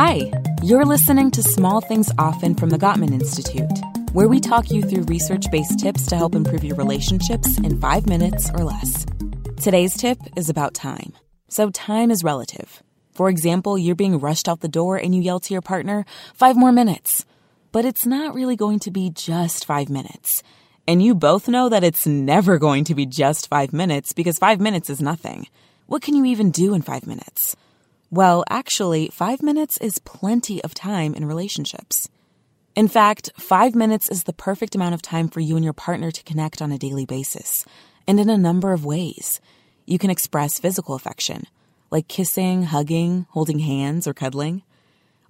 Hi, you're listening to Small Things Often from the Gottman Institute, where we talk you through research based tips to help improve your relationships in five minutes or less. Today's tip is about time. So, time is relative. For example, you're being rushed out the door and you yell to your partner, five more minutes. But it's not really going to be just five minutes. And you both know that it's never going to be just five minutes because five minutes is nothing. What can you even do in five minutes? Well, actually, five minutes is plenty of time in relationships. In fact, five minutes is the perfect amount of time for you and your partner to connect on a daily basis, and in a number of ways. You can express physical affection, like kissing, hugging, holding hands, or cuddling.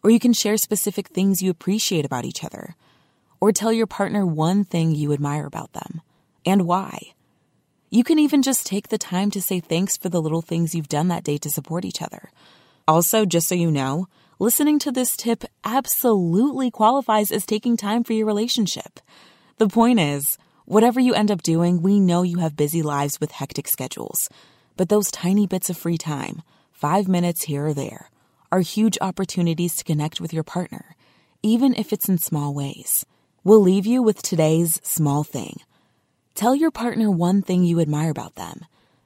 Or you can share specific things you appreciate about each other, or tell your partner one thing you admire about them, and why. You can even just take the time to say thanks for the little things you've done that day to support each other also, just so you know, listening to this tip absolutely qualifies as taking time for your relationship. The point is, whatever you end up doing, we know you have busy lives with hectic schedules. But those tiny bits of free time, five minutes here or there, are huge opportunities to connect with your partner, even if it's in small ways. We'll leave you with today's small thing. Tell your partner one thing you admire about them,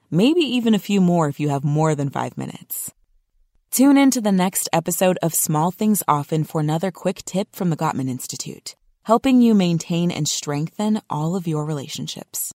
maybe even a few more if you have more than five minutes. Tune in to the next episode of Small Things Often for another quick tip from the Gottman Institute, helping you maintain and strengthen all of your relationships.